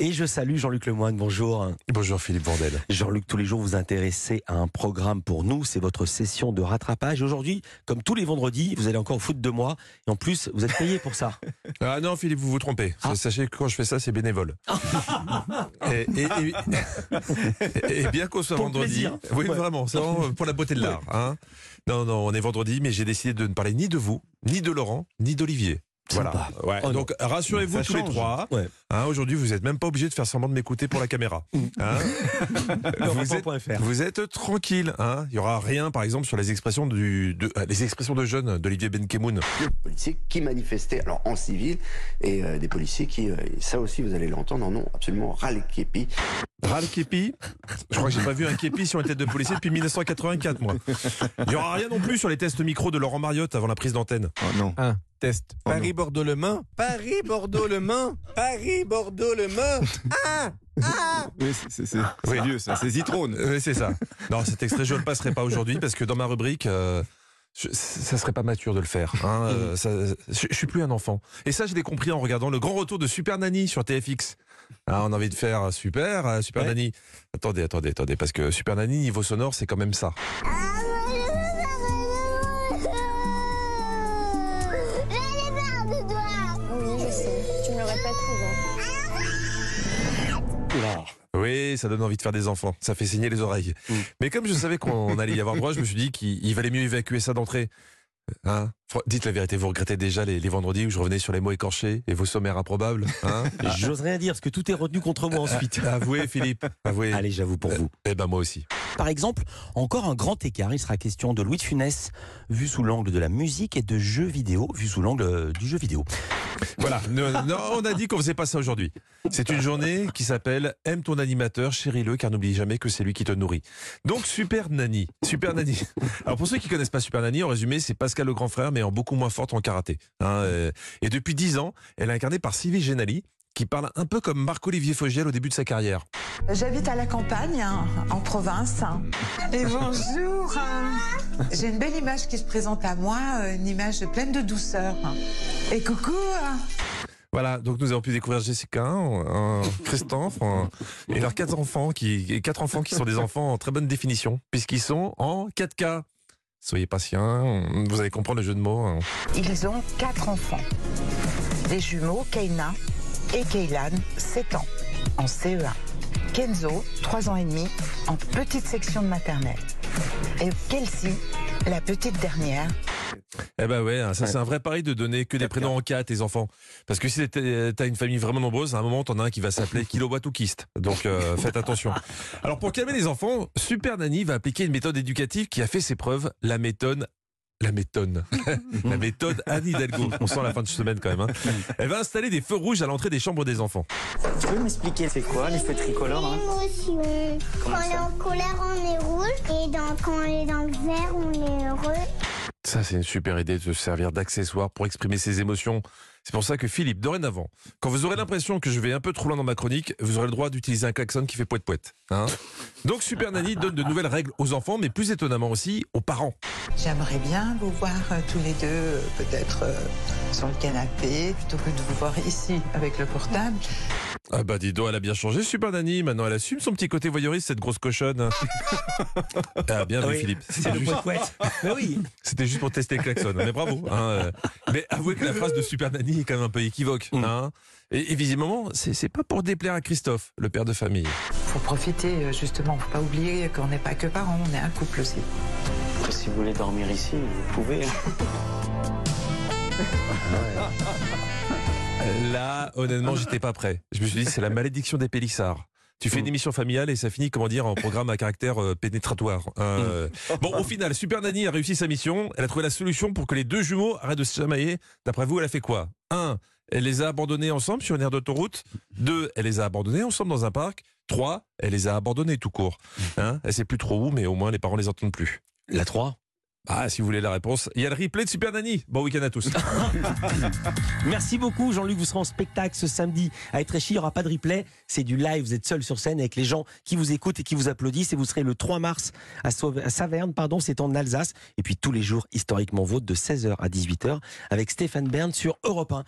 Et je salue Jean-Luc Lemoyne, bonjour. Bonjour Philippe Vandel. Jean-Luc, tous les jours vous intéressez à un programme pour nous, c'est votre session de rattrapage. Aujourd'hui, comme tous les vendredis, vous allez encore au foot de moi, et en plus, vous êtes payé pour ça. Ah non Philippe, vous vous trompez. Ah. Sachez que quand je fais ça, c'est bénévole. et, et- et- et bien qu'on soit Pour vendredi, oui Ouais. vraiment, c'est pour la beauté de l'art. hein. Non, non, on est vendredi, mais j'ai décidé de ne parler ni de vous, ni de Laurent, ni d'Olivier. Voilà. Ouais. Oh. Donc rassurez-vous tous les trois. Ouais. Hein, Aujourd'hui, vous n'êtes même pas obligé de faire semblant de m'écouter pour la caméra. Hein vous, êtes, Europe.fr. vous êtes tranquille. Hein Il y aura rien, par exemple, sur les expressions du, de, euh, les expressions de jeunes d'Olivier Benkemoun. policiers qui manifestaient alors en civil et euh, des policiers qui, euh, ça aussi vous allez l'entendre, en ont absolument ras le képi. Ras le képi Je crois que j'ai pas vu un képi sur une tête de policier depuis 1984, moi. Il y aura rien non plus sur les tests micro de Laurent Mariotte avant la prise d'antenne. Oh non. Un test. Oh non. Paris-Bordeaux-Le Mans. Mans. Paris-Bordeaux-Le Mans. Ah Ah Oui, c'est- c'est c'est- c'est Oui. vieux ça, c'est Zitrone. Oui, c'est ça. Non, cet extrait, je le passerai pas aujourd'hui parce que dans ma rubrique, euh, je- ça serait pas mature de le faire. hein, euh, ça- je, je suis plus un enfant. Et ça, je l'ai compris en regardant le grand retour de Super Nanny sur TFX. Ah, on a envie de faire super, Super Ouais. Nanny. Attendez, attendez, attendez, parce que Super Nanny, niveau sonore, c'est quand même ça. Oui, ça donne envie de faire des enfants. Ça fait saigner les oreilles. Mais comme je savais qu'on allait y avoir droit, je me suis dit qu'il il valait mieux évacuer ça d'entrée. Hein? Dites la vérité, vous regrettez déjà les, les vendredis où je revenais sur les mots écorchés et vos sommaires improbables hein? J'ose rien dire parce que tout est retenu contre moi ensuite. Avouez, Philippe. Avouez. Allez, j'avoue pour vous. Eh ben moi aussi. Par exemple, encore un grand écart, il sera question de Louis de Funès, vu sous l'angle de la musique, et de jeux vidéo, vu sous l'angle euh, du jeu vidéo. Voilà. Non, on a dit qu'on faisait pas ça aujourd'hui. C'est une journée qui s'appelle Aime ton animateur, chéris-le, car n'oublie jamais que c'est lui qui te nourrit. Donc Super Nanny. Super Nanny. Alors pour ceux qui connaissent pas Super Nanny, en résumé, c'est Pascal le grand frère, mais en beaucoup moins forte en karaté. hein, euh, et depuis 10 ans, elle est incarnée par Sylvie Genali, qui parle un peu comme Marc-Olivier Fogiel au début de sa carrière. J'habite à la campagne, hein, en province. Et bonjour. hein. J'ai une belle image qui se présente à moi, une image pleine de douceur. Et coucou. hein. Voilà, donc nous avons pu découvrir Jessica, un Christophe, un- et leurs quatre enfants, qui, quatre enfants qui sont des enfants en très bonne définition, puisqu'ils sont en 4K. Soyez patients, vous allez comprendre le jeu de mots. hein. Ils ont quatre enfants. Des jumeaux, Keina et Keilan, 7 ans, en CE1. Kenzo, 3 ans et demi, en petite section de maternelle. Et Kelsey, la petite dernière, Eh ben ouais, ça c'est un vrai pari de donner que des prénoms en K à tes enfants. Parce que si t'as une famille vraiment nombreuse, à un moment t'en as un qui va s'appeler kilowatt ou. Donc euh, faites attention. Alors pour calmer les enfants, Super Nanny va appliquer une méthode éducative qui a fait ses preuves, la méthode la méthode. la méthode Anne Hidalgo. On sent la fin de semaine quand même. hein. Elle va installer des feux rouges à l'entrée des chambres des enfants. Tu peux m'expliquer c'est quoi les feux tricolores hein? Émotion. Quand on est ça en colère, on est rouge. Et dans- quand on est dans le vert, on est heureux. Ça, c'est une super idée de se servir d'accessoires pour exprimer ses émotions. C'est pour ça que Philippe, dorénavant, quand vous aurez l'impression que je vais un peu trop loin dans ma chronique, vous aurez le droit d'utiliser un klaxon qui fait poète poète. Hein Donc Super Nanny donne de nouvelles règles aux enfants, mais plus étonnamment aussi aux parents. j'aimerais bien vous voir euh, tous les deux, euh, peut-être euh, sur le canapé, plutôt que de vous voir ici avec le portable. Ah bah dis donc, elle a bien changé, Super Nanny. Maintenant, elle assume son petit côté voyeuriste, cette grosse cochonne. ah, bien vu, Oui, Philippe. C'est C'était le juste, oui. c'était juste pour tester le klaxon. Mais bravo. hein. Mais avouez que la phrase de Super Nanny est quand même un peu équivoque. Mm. hein. Et, et visiblement, c'est pas pour déplaire à Christophe, le père de famille. Faut profiter, euh, justement, faut pas oublier qu'on n'est pas que parents, on est un couple aussi. Après si vous voulez dormir ici, vous pouvez. hein. Là, honnêtement, j'étais pas prêt. Je me suis dit, c'est la malédiction des Pélissards. Tu fais une émission familiale et ça finit, comment dire, en programme à caractère euh, pénétratoire. Euh, Bon, au final, Super Nanny a réussi sa mission. Elle a trouvé la solution pour que les deux jumeaux arrêtent de se chamailler. D'après vous, elle a fait quoi? Un, elle les a abandonnés ensemble sur une aire d'autoroute. Deux, elle les a abandonnés ensemble dans un parc. Trois, elle les a abandonnés tout court. Hein? Elle sait plus trop où, mais au moins les parents les entendent plus. La 3. Ah, si vous voulez la réponse, il y a le replay de Super Nanny. Bon week-end à tous. Merci beaucoup, Jean-Luc. Vous serez en spectacle ce samedi à Étréchy. Il n'y aura pas de replay. C'est du live. Vous êtes seul sur scène avec les gens qui vous écoutent et qui vous applaudissent. Et vous serez le 3 mars à, Saverne, pardon, c'est en Alsace. Et puis tous les jours, historiquement vôtres, de 16h à 18h, avec Stéphane Bern sur Europe 1.